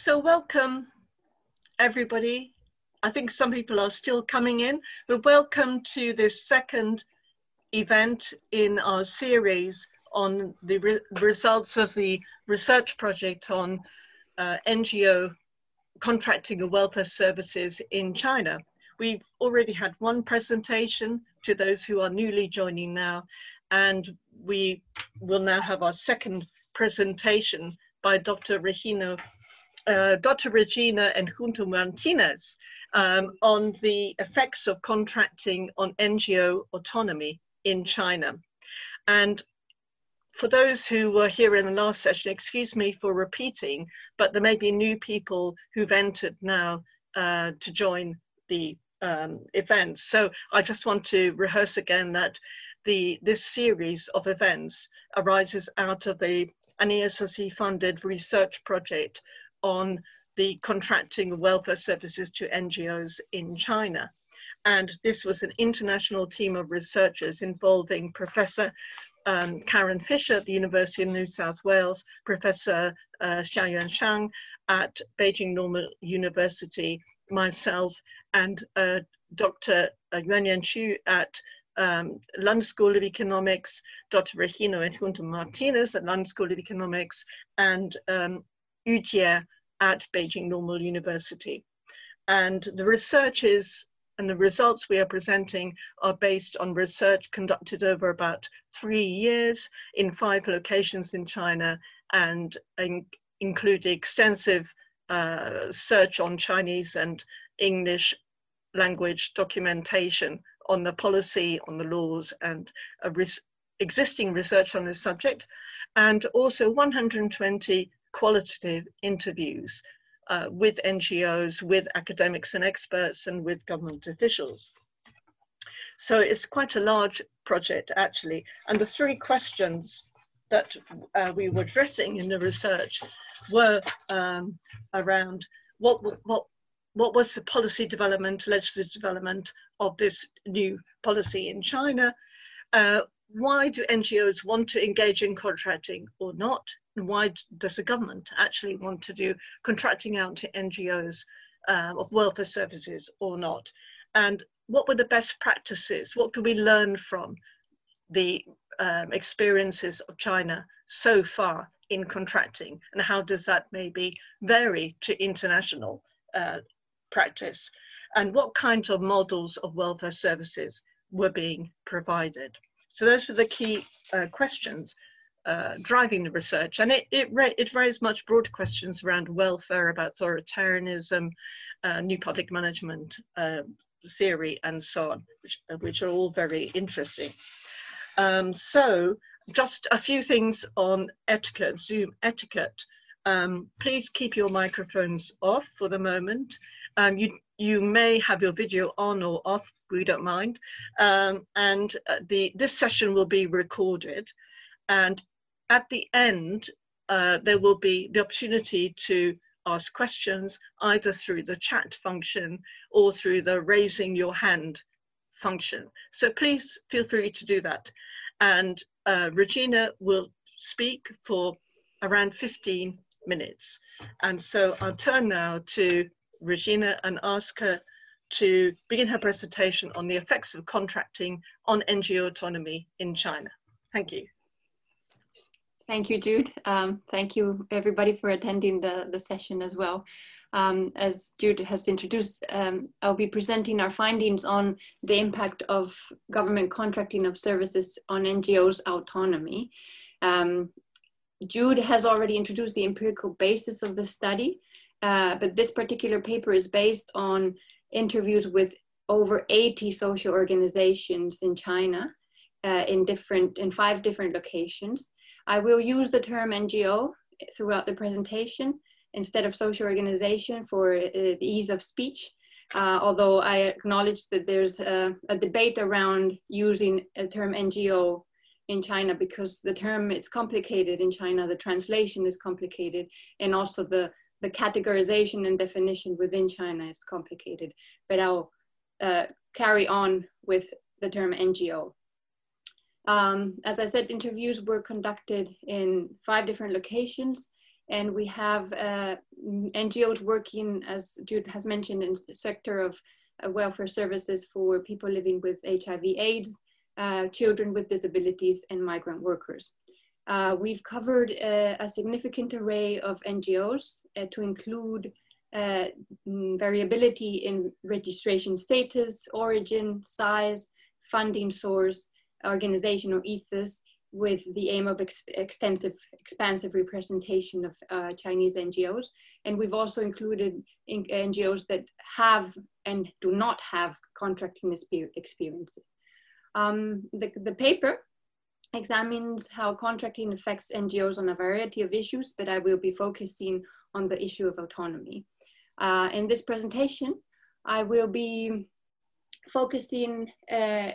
So welcome everybody. I think some people are still coming in, but welcome to this second event in our series on the re results of the research project on uh, NGO contracting of welfare services in China. We've already had one presentation to those who are newly joining now, and we will now have our second presentation by Dr. Regina, Dr. Regina Enjuto Martinez um, on the effects of contracting on NGO autonomy in China. And for those who were here in the last session, excuse me for repeating, but there may be new people who've entered now uh, to join the um, event. So I just want to rehearse again that the this series of events arises out of a, an ESRC funded research project on the contracting of welfare services to NGOs in China. And this was an international team of researchers involving Professor um, Karen Fisher at the University of New South Wales, Professor uh, Xiaoyuan Shang at Beijing Normal University, myself, and uh, Dr. Yuanyan Chu at um, London School of Economics, Dr. Regino Regina Enjuto Martinez at London School of Economics, and um, Yu Jie at Beijing Normal University. And the research is, and the results we are presenting are based on research conducted over about three years in five locations in China and in, include extensive uh, search on Chinese and English language documentation on the policy, on the laws, and res existing research on this subject, and also 120 qualitative interviews uh, with NGOs, with academics and experts, and with government officials. So it's quite a large project, actually. And the three questions that uh, we were addressing in the research were um, around what, what what was the policy development, legislative development of this new policy in China? Uh, why do NGOs want to engage in contracting or not? Why does the government actually want to do contracting out to NGOs uh, of welfare services or not? And what were the best practices? What could we learn from the um, experiences of China so far in contracting? And how does that maybe vary to international uh, practice and what kinds of models of welfare services were being provided. So those were the key uh, questions uh, driving the research. And it, it, it, raised much broader questions around welfare, about authoritarianism, uh, new public management uh, theory, and so on, which, which are all very interesting. Um, so just a few things on etiquette, Zoom etiquette. Um, please keep your microphones off for the moment. Um, you, you may have your video on or off, we don't mind. Um, and uh, the, this session will be recorded. And at the end, uh, there will be the opportunity to ask questions either through the chat function or through the raising your hand function. So please feel free to do that. And uh, Regina will speak for around 15 minutes. And so I'll turn now to Regina and ask her to begin her presentation on the effects of contracting on NGO autonomy in China. Thank you. Thank you, Jude. Um, thank you, everybody, for attending the, the session as well. Um, as Jude has introduced, um, I'll be presenting our findings on the impact of government contracting of services on NGOs' autonomy. Um, Jude has already introduced the empirical basis of the study, uh, but this particular paper is based on interviews with over 80 social organizations in China uh, in different in five different locations. I will use the term NGO throughout the presentation instead of social organization for uh, the ease of speech. Uh, although I acknowledge that there's a, a, debate around using a term NGO in China because the term it's complicated in China, the translation is complicated, and also the the categorization and definition within China is complicated, but I'll uh, carry on with the term NGO. Um, as I said, interviews were conducted in five different locations, and we have uh, NGOs working, as Jude has mentioned, in the sector of uh, welfare services for people living with HIV AIDS, uh, children with disabilities, and migrant workers. Uh, we've covered uh, a significant array of NGOs uh, to include mm, variability in registration status, origin, size, funding source, organizational ethos, with the aim of ex extensive, expansive representation of uh, Chinese NGOs. And we've also included in NGOs that have and do not have contracting experience. Um, the, the paper examines how contracting affects NGOs on a variety of issues, but I will be focusing on the issue of autonomy. Uh, in this presentation, I will be focusing uh,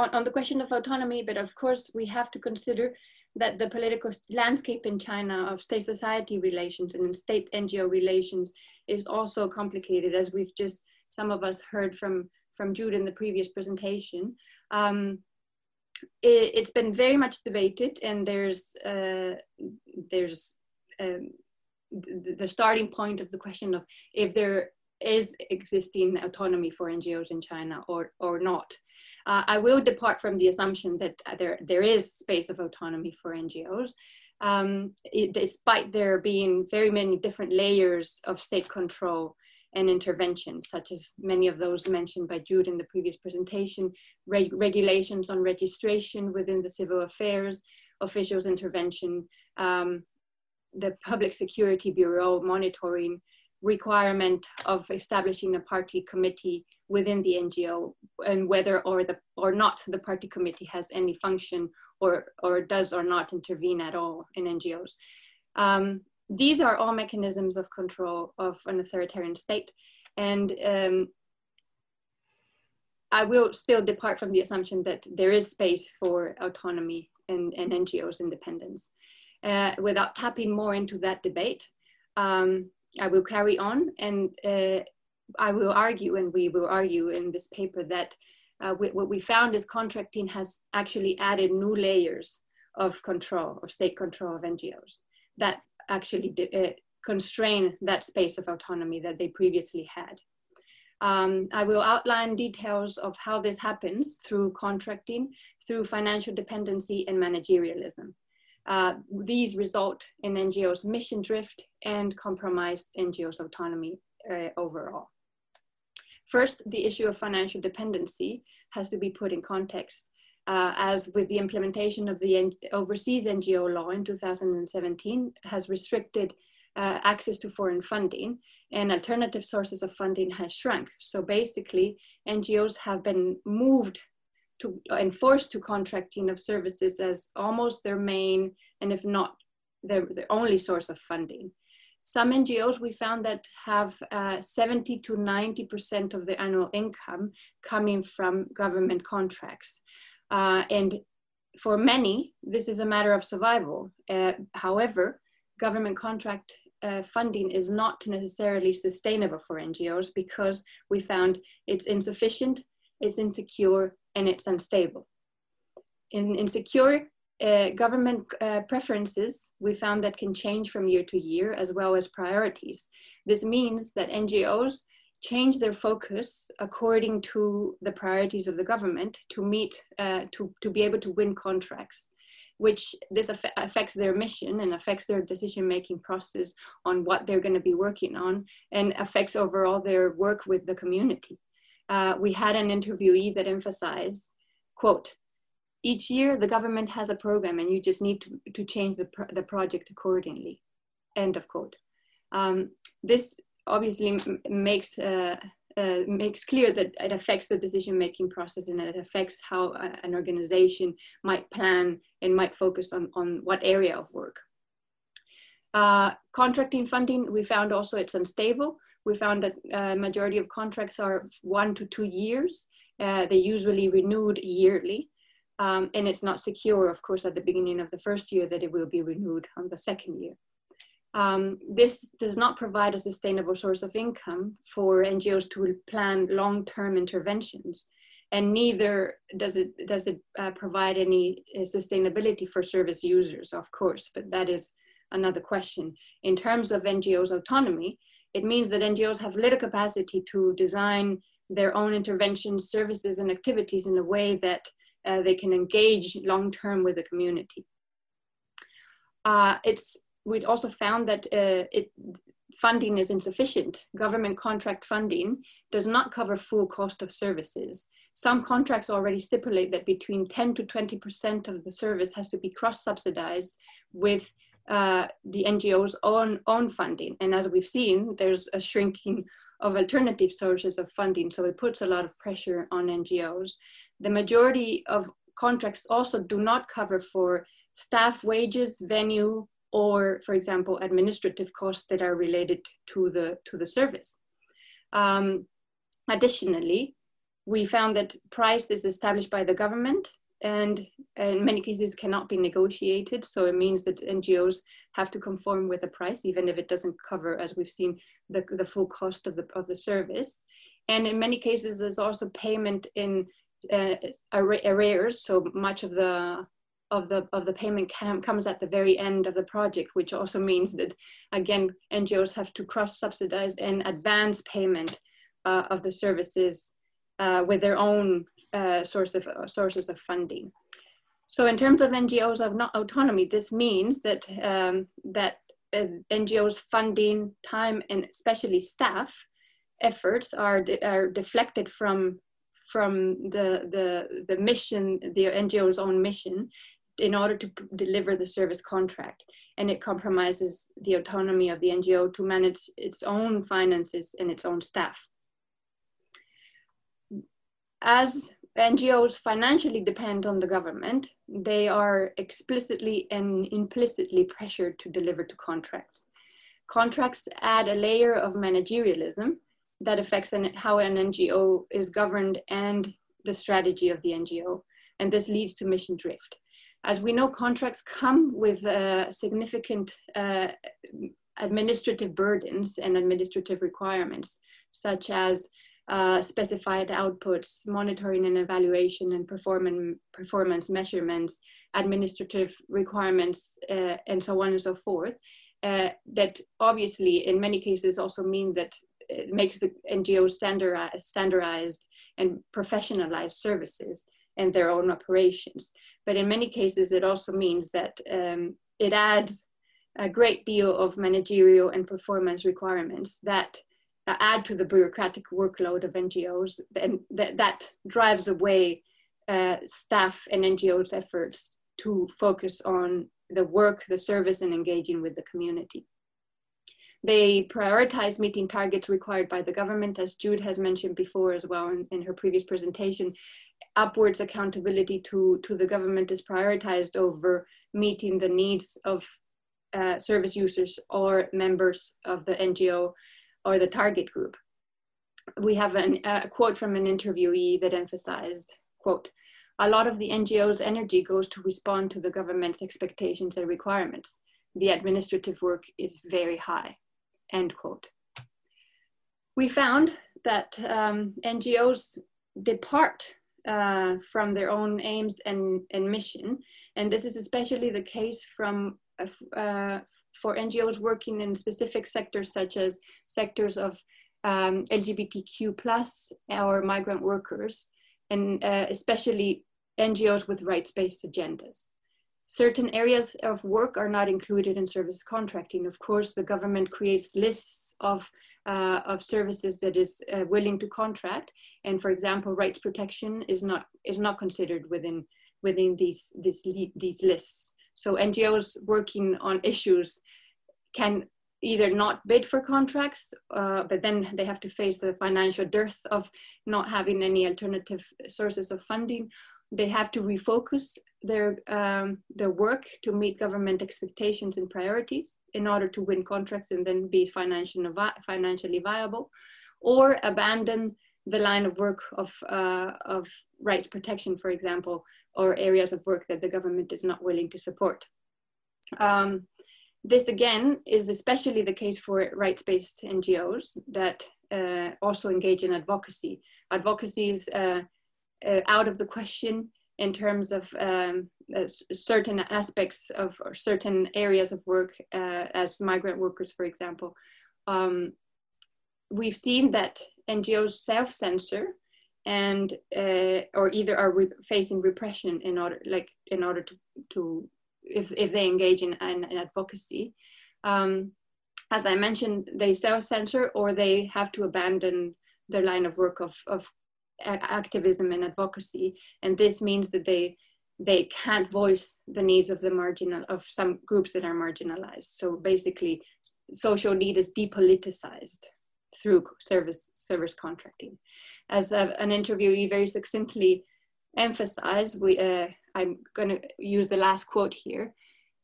on, on the question of autonomy, but of course we have to consider that the political landscape in China of state society relations and state NGO relations is also complicated, as we've just, some of us heard from, from Jude in the previous presentation. Um, it, has been very much debated and there's, uh, there's um, the, the starting point of the question of if there is existing autonomy for NGOs in China or, or not. Uh, I will depart from the assumption that there, there is space of autonomy for NGOs, um, it, despite there being very many different layers of state control and intervention, such as many of those mentioned by Jude in the previous presentation, reg regulations on registration within the civil affairs, officials intervention, um, the Public Security Bureau monitoring requirement of establishing a party committee within the NGO and whether or the or not the party committee has any function or or does or not intervene at all in NGOs. Um, these are all mechanisms of control of an authoritarian state and um, I will still depart from the assumption that there is space for autonomy and, and NGOs independence. Uh, without tapping more into that debate, um, I will carry on and uh, I will argue, and we will argue in this paper that uh, we, what we found is contracting has actually added new layers of control, of state control of NGOs that actually uh, constrain that space of autonomy that they previously had. Um, I will outline details of how this happens through contracting, through financial dependency and managerialism. Uh, these result in NGOs' mission drift and compromised NGOs' autonomy uh, overall. First, the issue of financial dependency has to be put in context. Uh, as with the implementation of the N overseas NGO law in 2017 has restricted uh, access to foreign funding and alternative sources of funding has shrunk. So basically, NGOs have been moved to enforce to contracting of services as almost their main and if not their, their only source of funding. Some NGOs we found that have uh, 70 to 90% of the annual income coming from government contracts. Uh, and for many, this is a matter of survival. Uh, however, government contract uh, funding is not necessarily sustainable for NGOs because we found it's insufficient, it's insecure, and it's unstable. In insecure uh, government uh, preferences, we found that can change from year to year as well as priorities. This means that NGOs change their focus according to the priorities of the government to meet, uh, to, to be able to win contracts, which this aff affects their mission and affects their decision-making process on what they're gonna be working on and affects overall their work with the community. Uh, we had an interviewee that emphasized, quote, each year the government has a program and you just need to, to change the, the project accordingly, end of quote. Um, this obviously makes, uh, uh, makes clear that it affects the decision-making process and it affects how uh, an organization might plan and might focus on, on what area of work. Uh, contracting funding, we found also it's unstable we found that uh, majority of contracts are one to two years. Uh, they usually renewed yearly. Um, and it's not secure, of course, at the beginning of the first year that it will be renewed on the second year. Um, this does not provide a sustainable source of income for NGOs to plan long-term interventions, and neither does it does it uh, provide any uh, sustainability for service users, of course. But that is another question. In terms of NGOs' autonomy, it means that NGOs have little capacity to design their own interventions, services, and activities in a way that uh, they can engage long term with the community. Uh, it's we also found that uh, it, funding is insufficient. Government contract funding does not cover full cost of services. Some contracts already stipulate that between 10 to 20% of the service has to be cross-subsidized with uh, the NGO's own, own funding. And as we've seen, there's a shrinking of alternative sources of funding, so it puts a lot of pressure on NGOs. The majority of contracts also do not cover for staff wages, venue, or for example, administrative costs that are related to the, to the service. Um, additionally, we found that price is established by the government and in many cases cannot be negotiated. So it means that NGOs have to conform with the price, even if it doesn't cover, as we've seen, the, the full cost of the, of the service. And in many cases, there's also payment in uh, arrears. So much of the of the of the payment comes at the very end of the project, which also means that again NGOs have to cross subsidize and advance payment uh, of the services uh, with their own uh, source of uh, sources of funding. So in terms of NGOs of not autonomy, this means that um, that uh, NGOs funding time and especially staff efforts are de are deflected from from the, the, the mission, the NGO's own mission, in order to deliver the service contract. And it compromises the autonomy of the NGO to manage its own finances and its own staff. As NGOs financially depend on the government, they are explicitly and implicitly pressured to deliver to contracts. Contracts add a layer of managerialism that affects an, how an NGO is governed and the strategy of the NGO, and this leads to mission drift. As we know, contracts come with uh, significant uh, administrative burdens and administrative requirements, such as uh, specified outputs, monitoring and evaluation, and performance, performance measurements, administrative requirements, uh, and so on and so forth. Uh, that obviously, in many cases, also mean that it makes the NGO standardized, standardized and professionalized services and their own operations. But in many cases, it also means that um, it adds a great deal of managerial and performance requirements that add to the bureaucratic workload of NGOs, and that, that drives away uh, staff and NGOs' efforts to focus on the work, the service, and engaging with the community. They prioritize meeting targets required by the government, as Jude has mentioned before as well in, in her previous presentation. Upwards accountability to, to the government is prioritized over meeting the needs of uh, service users or members of the NGO or the target group. We have an, a quote from an interviewee that emphasized, quote, a lot of the NGO's energy goes to respond to the government's expectations and requirements. The administrative work is very high end quote. We found that um, NGOs depart uh, from their own aims and, and mission, and this is especially the case from uh, uh for NGOs working in specific sectors such as sectors of um, LGBTQ plus or migrant workers, and uh, especially NGOs with rights-based agendas. Certain areas of work are not included in service contracting. Of course, the government creates lists of, uh, of services that is uh, willing to contract. And for example, rights protection is not, is not considered within, within these, these, these lists. So NGOs working on issues can either not bid for contracts, uh, but then they have to face the financial dearth of not having any alternative sources of funding, they have to refocus their um, their work to meet government expectations and priorities in order to win contracts and then be financially financially viable, or abandon the line of work of uh, of rights protection, for example, or areas of work that the government is not willing to support. Um, this again is especially the case for rights-based NGOs that uh, also engage in advocacy. Advocacy is uh, uh, out of the question in terms of um, certain aspects of certain areas of work uh, as migrant workers, for example. Um, we've seen that NGOs self-censor and uh, or either are re facing repression in order like in order to, to if, if they engage in, in, in advocacy. Um, as I mentioned, they self-censor or they have to abandon their line of work of, of activism and advocacy. And this means that they they can't voice the needs of the marginal of some groups that are marginalized. So basically, social need is depoliticized through service service contracting. As a, an interviewee very succinctly emphasized, we uh, I'm going to use the last quote here.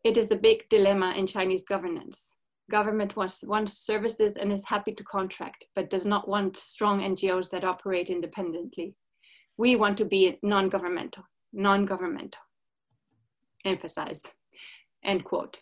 It is a big dilemma in Chinese governance. Government wants, wants services and is happy to contract, but does not want strong NGOs that operate independently. We want to be non-governmental non-governmental, emphasized, end quote.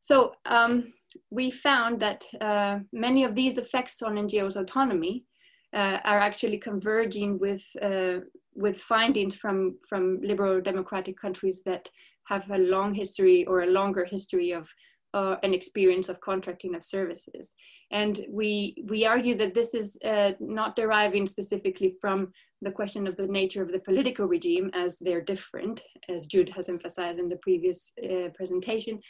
So um, we found that uh, many of these effects on NGOs' autonomy uh, are actually converging with, uh, with findings from, from liberal democratic countries that have a long history or a longer history of uh, an experience of contracting of services. And we, we argue that this is uh, not deriving specifically from the question of the nature of the political regime as they're different, as Jude has emphasized in the previous uh, presentation.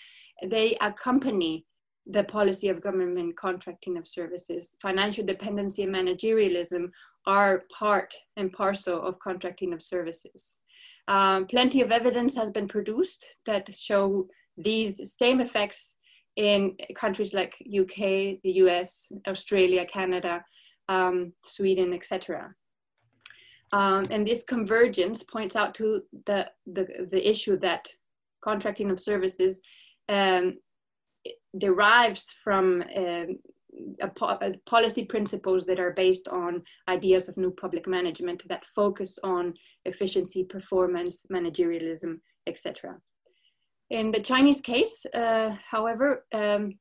They accompany the policy of government contracting of services. Financial dependency and managerialism are part and parcel of contracting of services. Um, plenty of evidence has been produced that show these same effects in countries like UK, the US, Australia, Canada, um, Sweden, etc. Um, and this convergence points out to the, the, the issue that contracting of services um, derives from um, po policy principles that are based on ideas of new public management that focus on efficiency, performance, managerialism, etc. In the Chinese case, uh, however, um,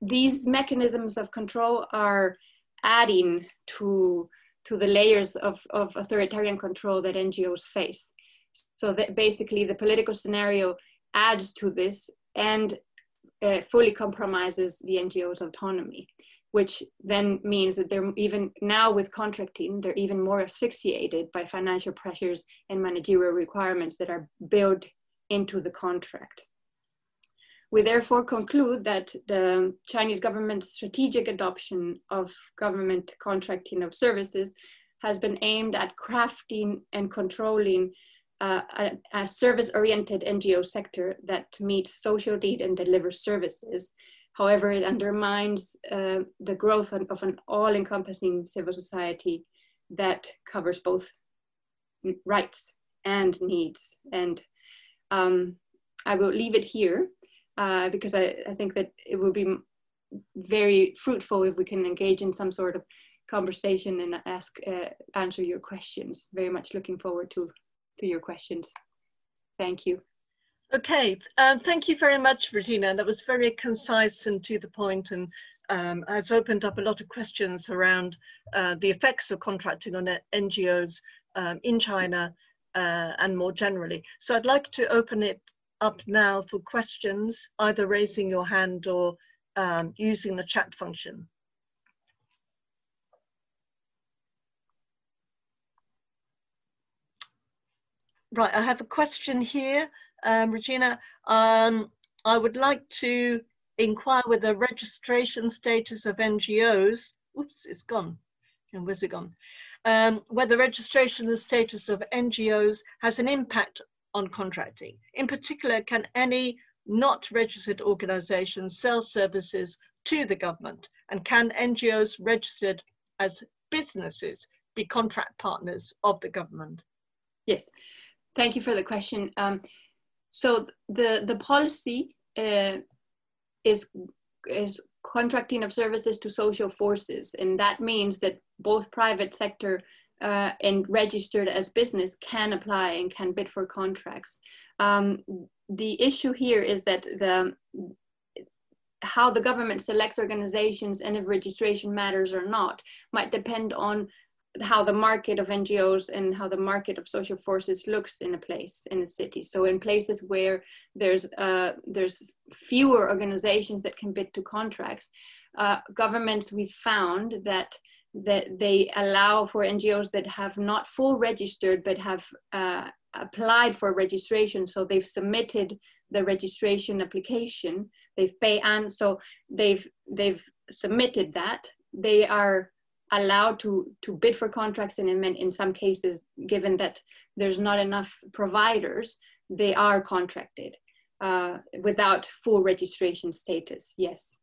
these mechanisms of control are adding to, to the layers of, of authoritarian control that NGOs face. So that basically the political scenario adds to this and uh, fully compromises the NGO's autonomy, which then means that they're even now with contracting, they're even more asphyxiated by financial pressures and managerial requirements that are built into the contract. We therefore conclude that the Chinese government's strategic adoption of government contracting of services has been aimed at crafting and controlling a, a service-oriented NGO sector that meets social need and delivers services. However, it undermines uh, the growth of an all-encompassing civil society that covers both rights and needs and um, I will leave it here uh, because I, I think that it will be very fruitful if we can engage in some sort of conversation and ask uh, answer your questions. Very much looking forward to to your questions. Thank you. Okay, um, thank you very much, Regina. That was very concise and to the point and um, has opened up a lot of questions around uh, the effects of contracting on NGOs um, in China uh, and more generally. So I'd like to open it up now for questions, either raising your hand or um, using the chat function. Right, I have a question here, um, Regina. Um, I would like to inquire with the registration status of NGOs. Oops, it's gone. And where's it gone? um, whether registration and status of NGOs has an impact on contracting. In particular, can any not registered organization sell services to the government? And can NGOs registered as businesses be contract partners of the government? Yes, thank you for the question. Um, so the, the policy uh, is, is contracting of services to social forces. And that means that both private sector uh, and registered as business can apply and can bid for contracts. Um, the issue here is that the how the government selects organizations and if registration matters or not might depend on how the market of NGOs and how the market of social forces looks in a place in a city. So in places where there's uh, there's fewer organizations that can bid to contracts, uh, governments we found that that they allow for NGOs that have not full registered but have uh, applied for registration. So they've submitted the registration application. They've paid and so they've they've submitted that. They are allowed to to bid for contracts and in, in some cases given that there's not enough providers they are contracted uh, without full registration status yes.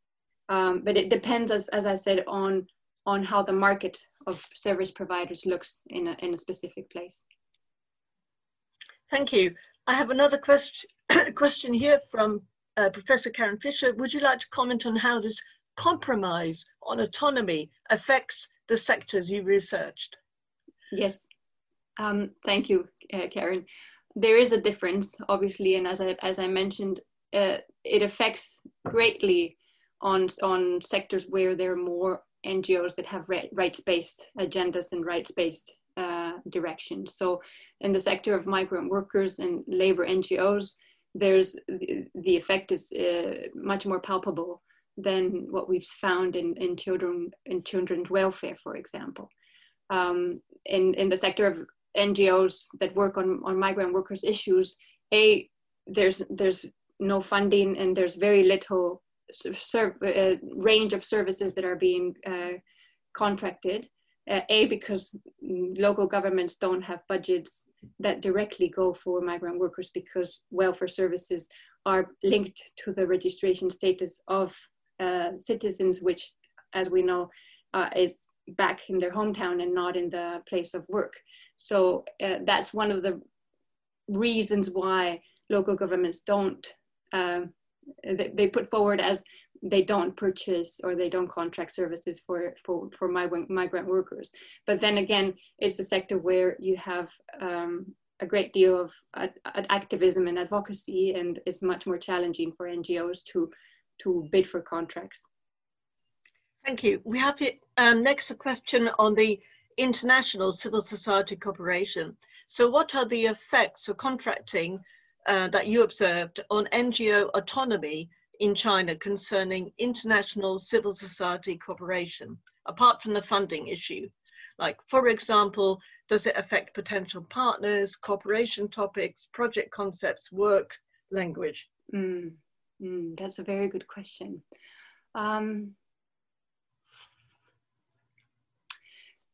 Um, but it depends as, as i said on on how the market of service providers looks in a, in a specific place. Thank you. I have another question question here from uh, professor karen fisher. Would you like to comment on how this compromise on autonomy affects the sectors you researched? Yes, um, thank you, uh, Karen. There is a difference, obviously, and as I, as I mentioned, uh, it affects greatly on, on sectors where there are more NGOs that have rights-based agendas and rights-based uh, directions. So in the sector of migrant workers and labor NGOs, there's the, the effect is uh, much more palpable than what we've found in, in children in children's welfare, for example. Um, in, in the sector of NGOs that work on, on migrant workers issues, a there's there's no funding and there's very little uh, range of services that are being uh, contracted. Uh, a because local governments don't have budgets that directly go for migrant workers because welfare services are linked to the registration status of uh, citizens, which, as we know, uh, is back in their hometown and not in the place of work. So uh, that's one of the reasons why local governments don't, um, they, they, put forward as they don't purchase or they don't contract services for, for, for migrant, migrant workers. But then again, it's a sector where you have um, a great deal of activism and advocacy and it's much more challenging for NGOs to to bid for contracts. Thank you. We have um, next a question on the international civil society cooperation. So what are the effects of contracting uh, that you observed on NGO autonomy in China concerning international civil society cooperation, apart from the funding issue? Like, for example, does it affect potential partners, cooperation topics, project concepts, work, language? Mm. Mm, that's a very good question. Um,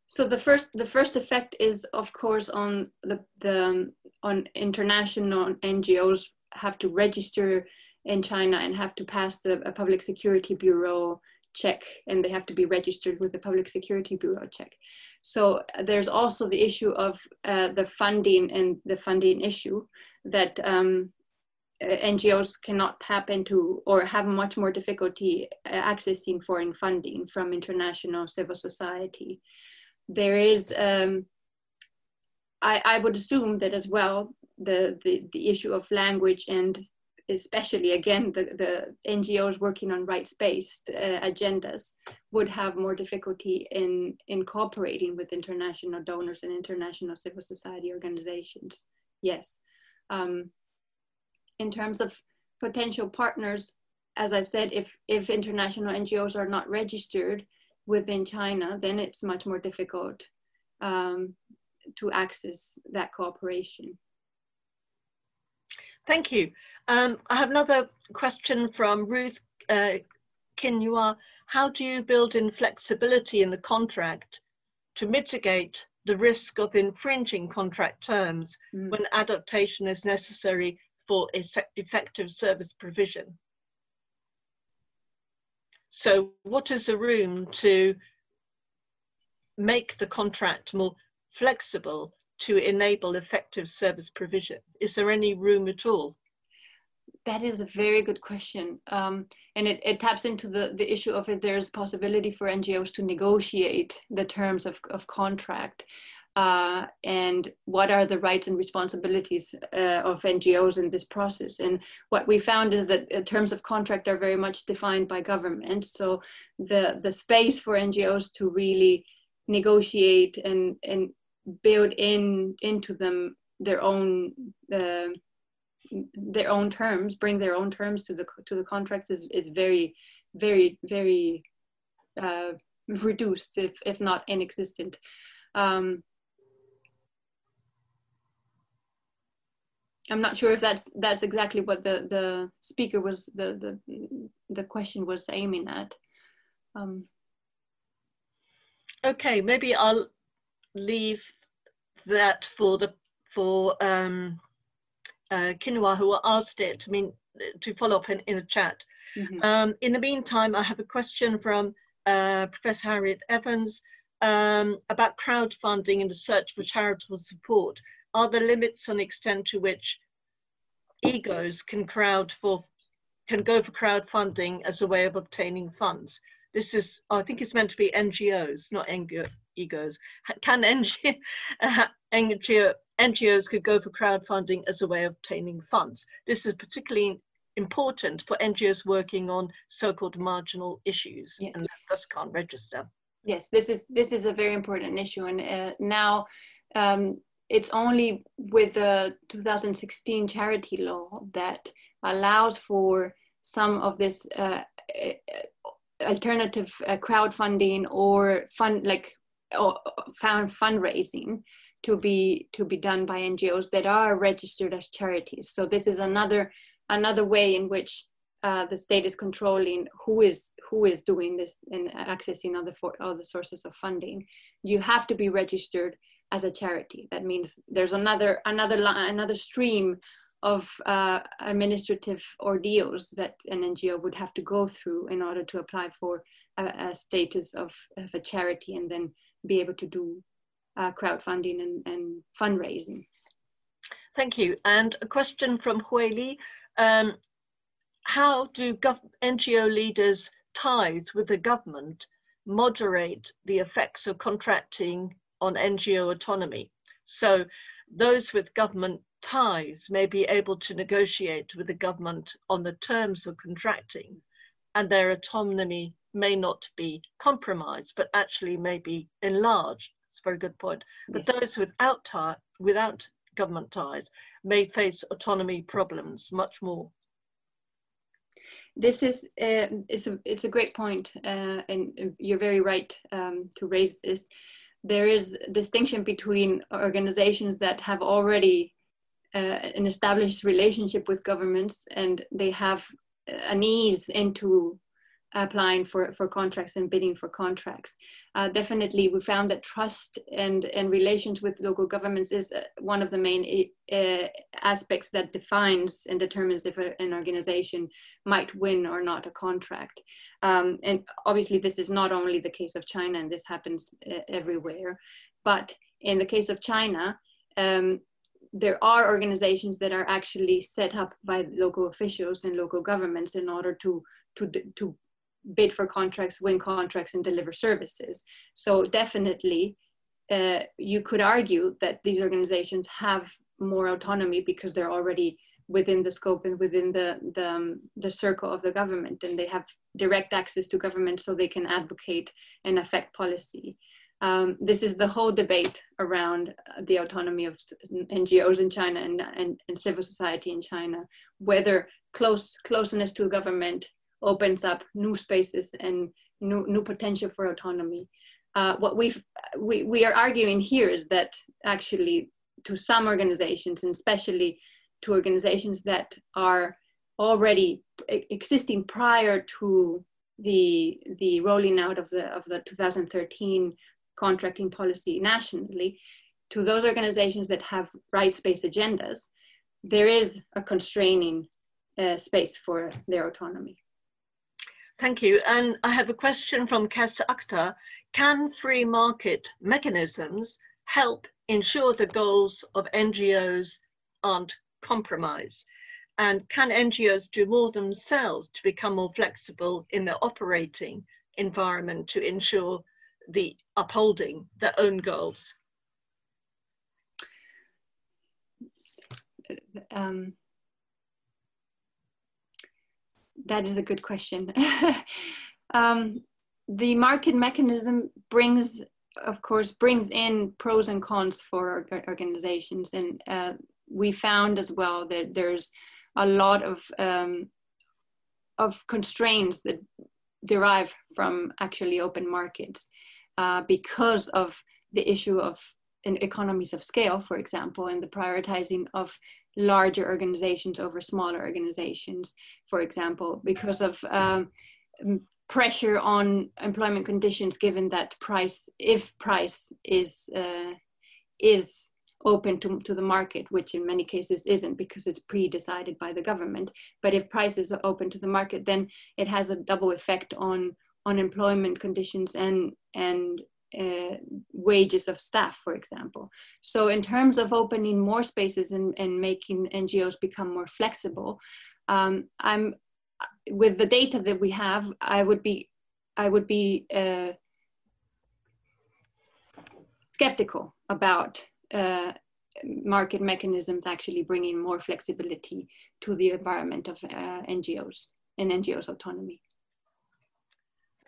so the first the first effect is of course on the the on international NGOs have to register in China and have to pass the public security bureau check and they have to be registered with the public security bureau check so there's also the issue of uh, the funding and the funding issue that um, uh, NGOs cannot tap into or have much more difficulty uh, accessing foreign funding from international civil society. There is, um, I, I, would assume that as well, the, the, the issue of language and especially again the, the NGOs working on rights-based uh, agendas would have more difficulty in, in cooperating with international donors and international civil society organizations. Yes. Um, in terms of potential partners, as I said, if, if international NGOs are not registered within China, then it's much more difficult um, to access that cooperation. Thank you. Um, I have another question from Ruth uh, Kinua. How do you build in flexibility in the contract to mitigate the risk of infringing contract terms mm. when adaptation is necessary for effective service provision. So what is the room to make the contract more flexible to enable effective service provision? Is there any room at all? That is a very good question. Um, and it, it taps into the, the issue of if there's possibility for NGOs to negotiate the terms of, of contract uh, and what are the rights and responsibilities uh, of NGOs in this process. And what we found is that uh, terms of contract are very much defined by government. So the, the space for NGOs to really negotiate and and build in into them their own uh, their own terms, bring their own terms to the to the contracts is is very very very uh, reduced, if if not inexistent. Um, I'm not sure if that's that's exactly what the the speaker was the the the question was aiming at. Um, okay, maybe I'll leave that for the for um, uh, Quinoa who asked it. I mean, to follow up in, in a chat. Mm -hmm. um, in the meantime, I have a question from uh, Professor Harriet Evans um, about crowdfunding in the search for charitable support. Are the limits on the extent to which egos can crowd for can go for crowdfunding as a way of obtaining funds? This is, I think it's meant to be NGOs, not egos. Can NGO, uh, NGO, NGOs could go for crowdfunding as a way of obtaining funds? This is particularly important for NGOs working on so-called marginal issues yes. and thus can't register. Yes, this is this is a very important issue, and uh, now um, it's only with the 2016 charity law that allows for some of this uh, uh alternative uh, crowdfunding or fund like or found fundraising to be to be done by NGOs that are registered as charities. So this is another another way in which uh, the state is controlling who is who is doing this and accessing other for, other sources of funding. You have to be registered as a charity. That means there's another another another stream of uh, administrative ordeals that an NGO would have to go through in order to apply for a, a status of, of, a charity and then be able to do uh, crowdfunding and, and, fundraising. Thank you. And a question from Huili. Um, how do NGO leaders ties with the government moderate the effects of contracting on NGO autonomy? So those with government ties may be able to negotiate with the government on the terms of contracting and their autonomy may not be compromised, but actually may be enlarged. It's a very good point. But yes. those without, tie, without government ties may face autonomy problems much more. This is uh, it's a it's a great point, uh, and you're very right um, to raise this. There is distinction between organizations that have already uh, an established relationship with governments and they have an ease into applying for, for contracts and bidding for contracts. Uh, definitely, we found that trust and, and relations with local governments is uh, one of the main uh, aspects that defines and determines if a, an organization might win or not a contract. Um, and obviously, this is not only the case of China, and this happens uh, everywhere, but in the case of China, um, there are organizations that are actually set up by local officials and local governments in order to to to bid for contracts, win contracts, and deliver services. So definitely, uh, you could argue that these organizations have more autonomy because they're already within the scope and within the the, um, the circle of the government, and they have direct access to government, so they can advocate and affect policy. Um, this is the whole debate around the autonomy of NGOs in China and, and, and civil society in China, whether close closeness to government opens up new spaces and new, new potential for autonomy. Uh, what we've, we, we are arguing here is that actually to some organizations and especially to organizations that are already existing prior to the the rolling out of the of the 2013 contracting policy nationally to those organizations that have rights-based agendas there is a constraining uh, space for their autonomy Thank you. And I have a question from Kester Akhtar. Can free market mechanisms help ensure the goals of NGOs aren't compromised? And can NGOs do more themselves to become more flexible in their operating environment to ensure the upholding their own goals? Um, that is a good question. um, the market mechanism brings of course, brings in pros and cons for organizations. And uh, we found as well that there's a lot of um, of constraints that derive from actually open markets uh, because of the issue of economies of scale, for example, and the prioritizing of larger organizations over smaller organizations, for example, because of um, pressure on employment conditions, given that price, if price is uh, is open to, to the market, which in many cases isn't because it's pre-decided by the government. But if prices are open to the market, then it has a double effect on on employment conditions and and uh, wages of staff, for example. So in terms of opening more spaces and, and making NGOs become more flexible, um, I'm with the data that we have, I would be I would be uh, skeptical about uh, market mechanisms actually bringing more flexibility to the environment of uh, NGOs and NGOs autonomy.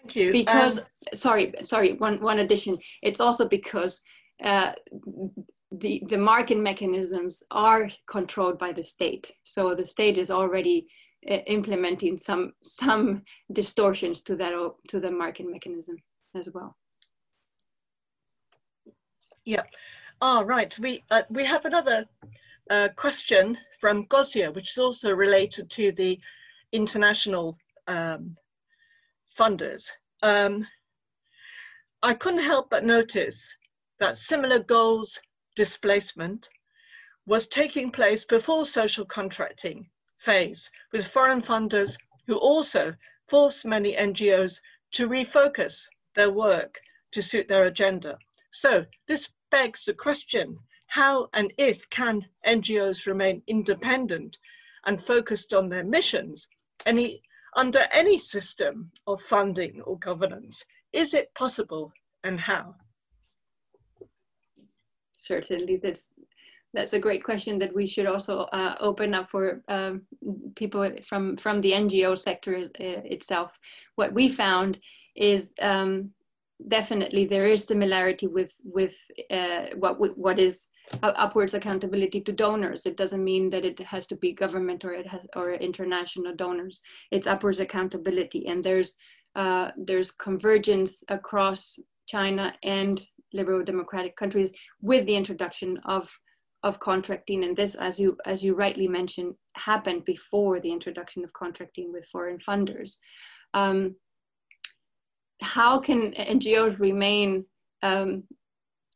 Thank you. Because, um, sorry, sorry, one, one addition. It's also because uh, the, the market mechanisms are controlled by the state. So the state is already uh, implementing some, some distortions to that, to the market mechanism as well. Yeah. Ah, right. We uh, we have another uh, question from Gosia, which is also related to the international um, funders. Um, I couldn't help but notice that similar goals displacement was taking place before social contracting phase with foreign funders who also forced many NGOs to refocus their work to suit their agenda. So this begs the question, how and if can NGOs remain independent and focused on their missions any, under any system of funding or governance? Is it possible and how? Certainly, that's, that's a great question that we should also uh, open up for um, people from, from the NGO sector uh, itself. What we found is um, definitely there is similarity with with uh, what what is upwards accountability to donors. It doesn't mean that it has to be government or it has, or international donors. It's upwards accountability, and there's uh, there's convergence across China and liberal democratic countries with the introduction of of contracting and this as you as you rightly mentioned happened before the introduction of contracting with foreign funders um, how can NGOs remain um,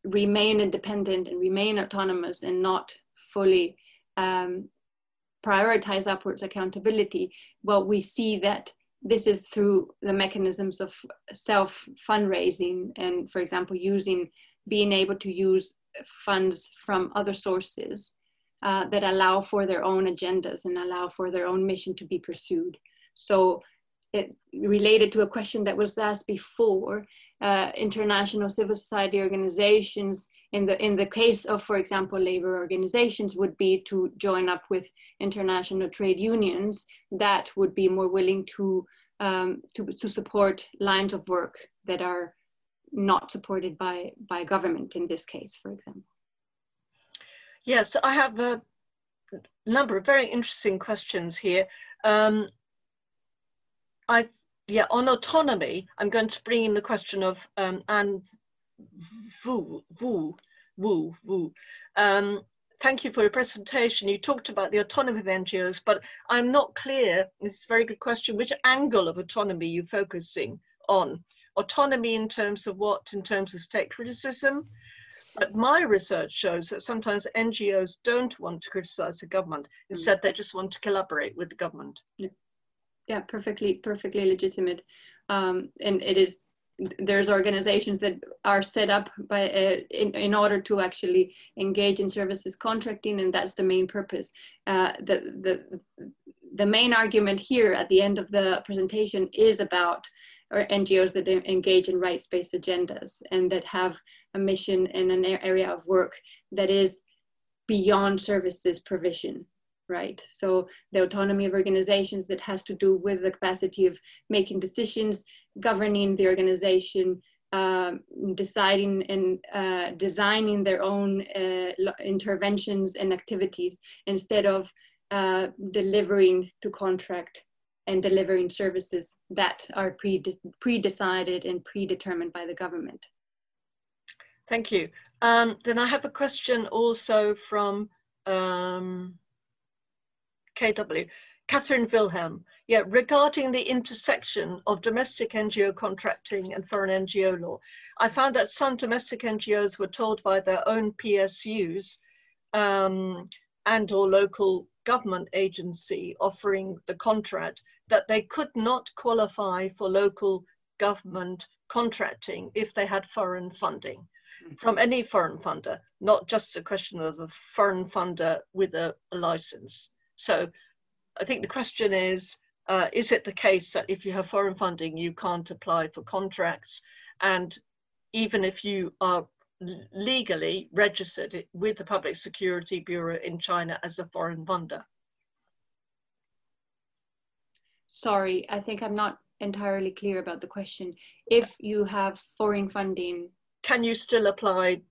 remain independent and remain autonomous and not fully um, prioritize upwards accountability? Well, we see that this is through the mechanisms of self fundraising and, for example, using being able to use funds from other sources uh, that allow for their own agendas and allow for their own mission to be pursued. So it related to a question that was asked before uh, international civil society organizations in the in the case of for example labor organizations would be to join up with international trade unions that would be more willing to um, to, to support lines of work that are not supported by by government in this case for example. Yes i have a number of very interesting questions here. Um, I yeah on autonomy. I'm going to bring in the question of um, Anne Vu Vu Wu Wu. Um, thank you for your presentation. You talked about the autonomy of NGOs, but I'm not clear. This is a very good question. Which angle of autonomy you focusing on? Autonomy in terms of what? In terms of state criticism? But my research shows that sometimes NGOs don't want to criticize the government. Instead, they just want to collaborate with the government. Yeah yeah perfectly perfectly legitimate. Um, and it is there's organizations that are set up by uh, in, in order to actually engage in services contracting and that's the main purpose. Uh, the, the the main argument here at the end of the presentation is about NGOs that engage in rights-based agendas and that have a mission in an area of work that is beyond services provision right? So the autonomy of organizations that has to do with the capacity of making decisions, governing the organization, uh, deciding and uh, designing their own uh, interventions and activities instead of uh, delivering to contract and delivering services that are pre, pre and predetermined by the government. Thank you. Um, then I have a question also from um, KW. Katherine Wilhelm, yeah, regarding the intersection of domestic NGO contracting and foreign NGO law, I found that some domestic NGOs were told by their own PSUs um, and or local government agency offering the contract that they could not qualify for local government contracting if they had foreign funding from any foreign funder, not just a question of a foreign funder with a, a license. So I think the question is, uh, is it the case that if you have foreign funding, you can't apply for contracts? And even if you are legally registered with the Public Security Bureau in China as a foreign funder? Sorry, I think I'm not entirely clear about the question. If you have foreign funding, can you still apply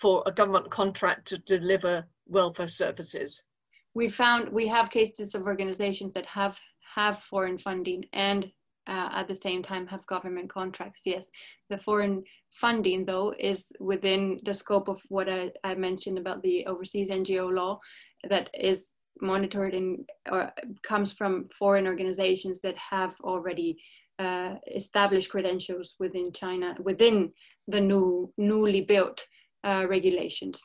for a government contract to deliver welfare services? We found we have cases of organizations that have have foreign funding and uh, at the same time have government contracts. Yes, the foreign funding though is within the scope of what I, I mentioned about the overseas NGO law that is monitored and or comes from foreign organizations that have already uh, established credentials within China within the new newly built uh, regulations.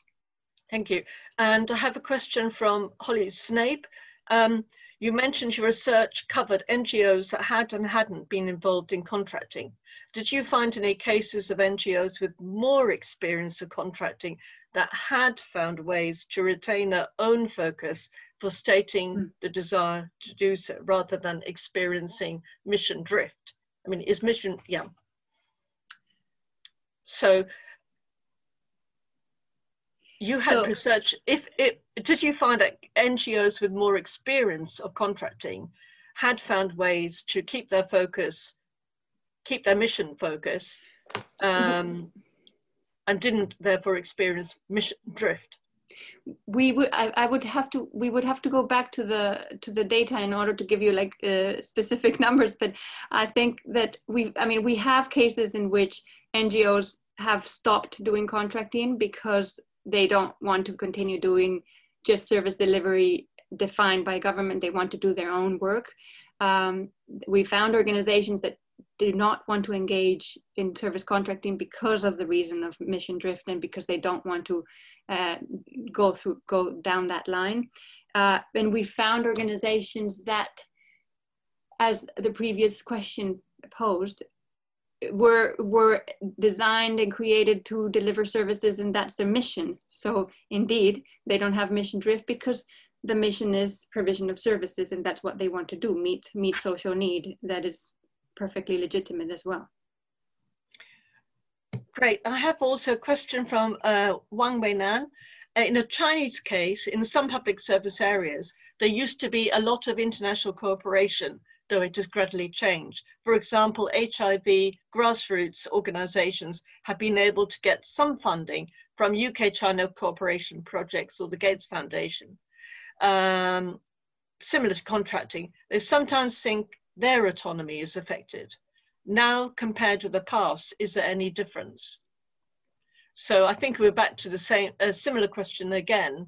Thank you. And I have a question from Holly Snape. Um, you mentioned your research covered NGOs that had and hadn't been involved in contracting. Did you find any cases of NGOs with more experience of contracting that had found ways to retain their own focus for stating mm. the desire to do so rather than experiencing mission drift? I mean, is mission, yeah. So you had so, research. If it did, you find that NGOs with more experience of contracting had found ways to keep their focus, keep their mission focus, um, and didn't therefore experience mission drift. We would. I, I, would have to. We would have to go back to the to the data in order to give you like uh, specific numbers. But I think that we. I mean, we have cases in which NGOs have stopped doing contracting because they don't want to continue doing just service delivery defined by government. They want to do their own work. Um, we found organizations that do not want to engage in service contracting because of the reason of mission drift and because they don't want to uh, go through go down that line. Uh, and we found organizations that, as the previous question posed, were were designed and created to deliver services and that's their mission. So indeed they don't have mission drift because the mission is provision of services and that's what they want to do meet meet social need that is perfectly legitimate as well. Great. I have also a question from uh, wang weinan uh, in a chinese case in some public service areas there used to be a lot of international cooperation though it has gradually changed. For example, HIV grassroots organizations have been able to get some funding from UK-China cooperation projects or the Gates Foundation. Um, similar to contracting, they sometimes think their autonomy is affected. Now, compared to the past, is there any difference? So I think we're back to the same, a similar question again.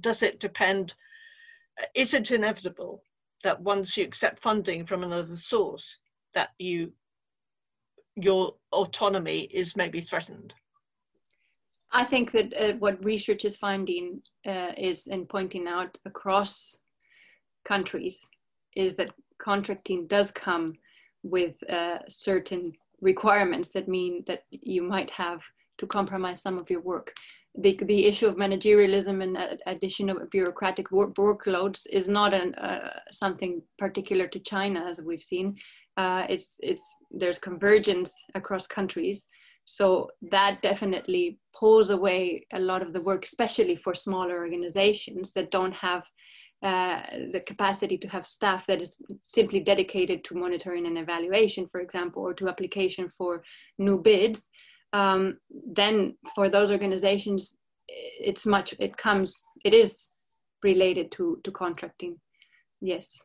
Does it depend, is it inevitable that once you accept funding from another source, that you your autonomy is maybe threatened. I think that uh, what research is finding uh, is in pointing out across countries is that contracting does come with uh, certain requirements that mean that you might have to compromise some of your work the, the issue of managerialism and addition of bureaucratic work, workloads is not an, uh, something particular to China, as we've seen. Uh, it's, it's, there's convergence across countries. So that definitely pulls away a lot of the work, especially for smaller organizations that don't have uh, the capacity to have staff that is simply dedicated to monitoring and evaluation, for example, or to application for new bids, um, then for those organizations, it's much, it comes, it is related to, to contracting. Yes.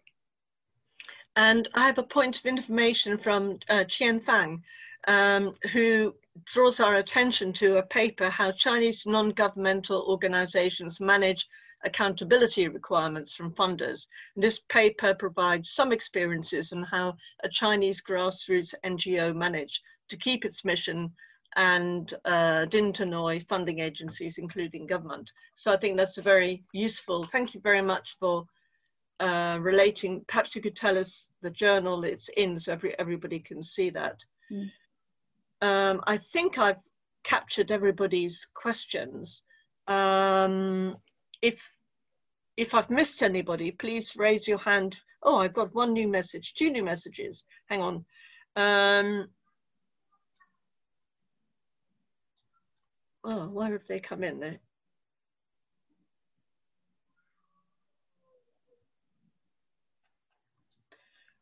And I have a point of information from uh, Qian Fang, um, who draws our attention to a paper, How Chinese Non-Governmental Organizations Manage Accountability Requirements from Funders. And this paper provides some experiences on how a Chinese grassroots NGO managed to keep its mission and uh, didn't annoy funding agencies, including government. So I think that's a very useful, thank you very much for uh, relating, perhaps you could tell us the journal it's in so every, everybody can see that. Mm. Um, I think I've captured everybody's questions. Um, if if I've missed anybody, please raise your hand. Oh, I've got one new message, two new messages. Hang on. Um, oh, why have they come in there?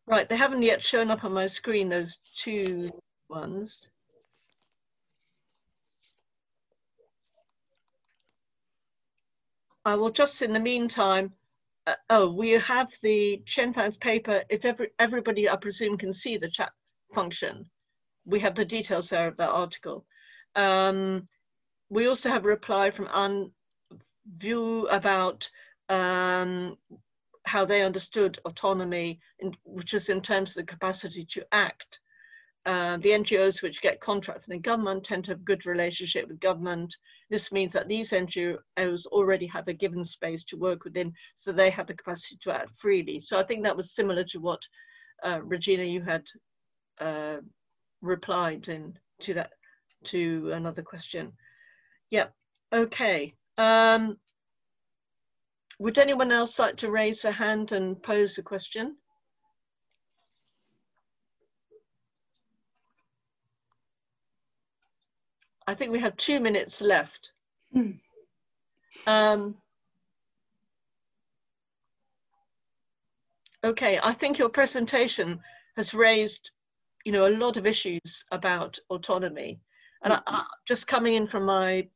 Right, they haven't yet shown up on my screen, those two ones. I will just in the meantime, uh, oh, we have the Qianfang's paper. If every, everybody, I presume, can see the chat function, we have the details there of that article. Um, we also have a reply from An View about um, how they understood autonomy, in, which is in terms of the capacity to act. Uh, the NGOs which get contract from the government tend to have good relationship with government. This means that these NGOs already have a given space to work within, so they have the capacity to act freely. So I think that was similar to what uh, Regina you had uh, replied in to that to another question. Yep. Okay. Um, would anyone else like to raise a hand and pose a question? I think we have two minutes left. Mm. Um, okay, I think your presentation has raised, you know, a lot of issues about autonomy. And I, I, just coming in from my,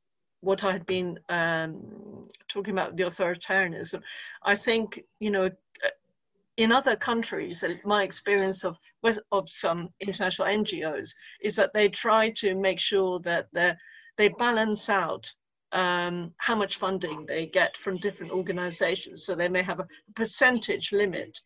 what I had been um, talking about the authoritarianism, I think, you know, in other countries, my experience of of some international NGOs is that they try to make sure that they balance out um, how much funding they get from different organizations. So they may have a percentage limit.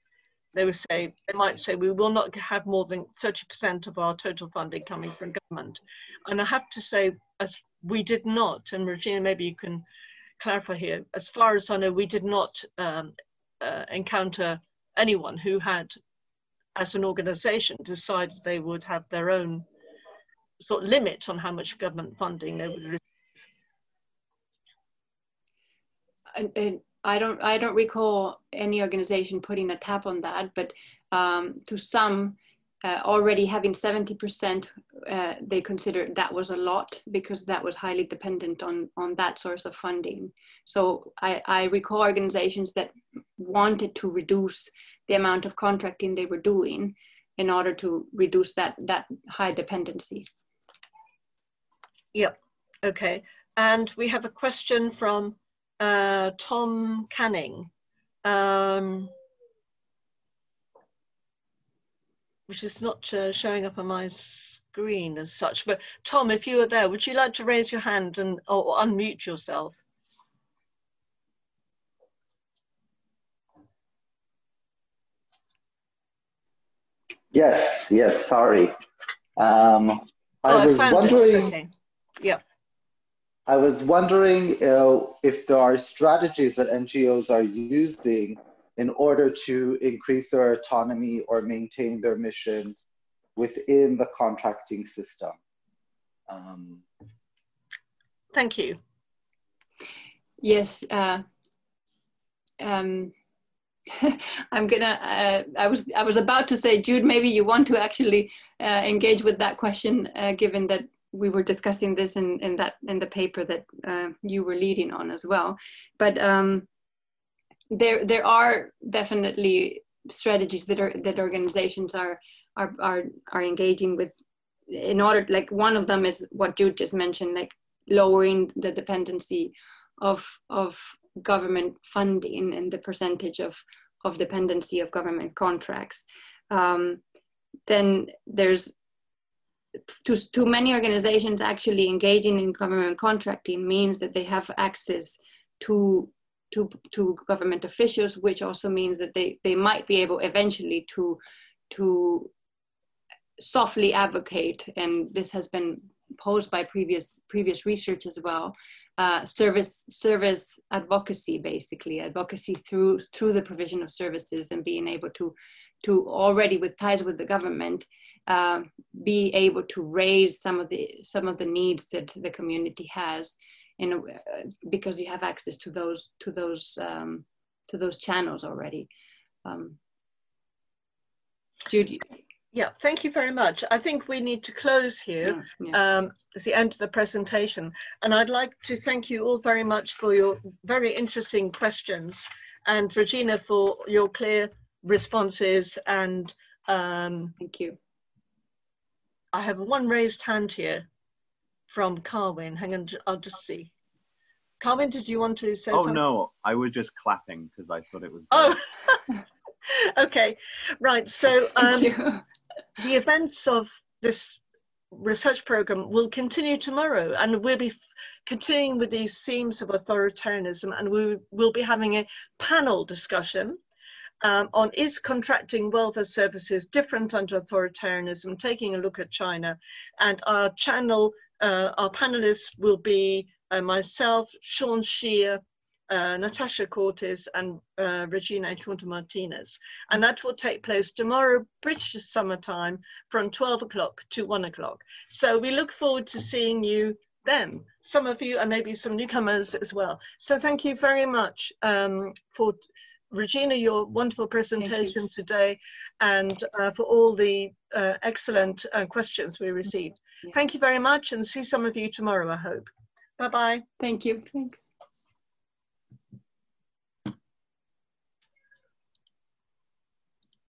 They would say they might say we will not have more than 30% of our total funding coming from government. And I have to say, as we did not, and Regina, maybe you can clarify here. As far as I know, we did not um, uh, encounter anyone who had, as an organization, decided they would have their own sort of limit on how much government funding they would receive. And, and I don't, I don't recall any organization putting a tap on that, but um, to some, uh, already having 70%, uh, they considered that was a lot because that was highly dependent on, on that source of funding. So I, I recall organizations that wanted to reduce the amount of contracting they were doing in order to reduce that, that high dependency. Yep, okay. And we have a question from uh, Tom Canning. Um, which is not uh, showing up on my screen as such. But Tom, if you were there, would you like to raise your hand and or unmute yourself? Yes, yes, sorry. Um, I oh, was I wondering. Okay. Yeah. I was wondering uh, if there are strategies that NGOs are using in order to increase their autonomy or maintain their missions within the contracting system. Um, Thank you. Yes. Uh, um, I'm gonna. Uh, I was. I was about to say, Jude. Maybe you want to actually uh, engage with that question, uh, given that we were discussing this in, in that in the paper that uh, you were leading on as well. But um, there there are definitely strategies that are that organizations are are are, are engaging with in order like one of them is what Jude just mentioned like lowering the dependency of of government funding and the percentage of of dependency of government contracts. Um, then there's too, too many organizations actually engaging in government contracting means that they have access to to, to government officials, which also means that they, they might be able eventually to to softly advocate, and this has been posed by previous previous research as well. Uh, service service advocacy, basically advocacy through through the provision of services and being able to to already with ties with the government uh, be able to raise some of the some of the needs that the community has in a, because you have access to those to those um, to those channels already. Um, Judy. Yeah, thank you very much. I think we need to close here. Yeah, yeah. Um, it's the end of the presentation. And I'd like to thank you all very much for your very interesting questions and Regina for your clear responses and um, thank you. I have one raised hand here from Carwin. Hang on, I'll just see. Carwin, did you want to say oh, something? no, I was just clapping because I thought it was. Oh, okay, right. So um, the events of this research program will continue tomorrow and we'll be continuing with these themes of authoritarianism and we will be having a panel discussion um, on is contracting welfare services different under authoritarianism, taking a look at China. And our channel uh, our panelists will be uh, myself, Shawn Shieh, uh, Natasha Cortes and uh, Regina Enjuto Martinez. And that will take place tomorrow, British summertime, from 12 o'clock to 1 o'clock. So we look forward to seeing you then. Some of you and maybe some newcomers as well. So thank you very much um, for Regina, your wonderful presentation today and uh, for all the uh, excellent uh, questions we received. Thank you very much and see some of you tomorrow, I hope. Bye-bye. Thank you. Thanks.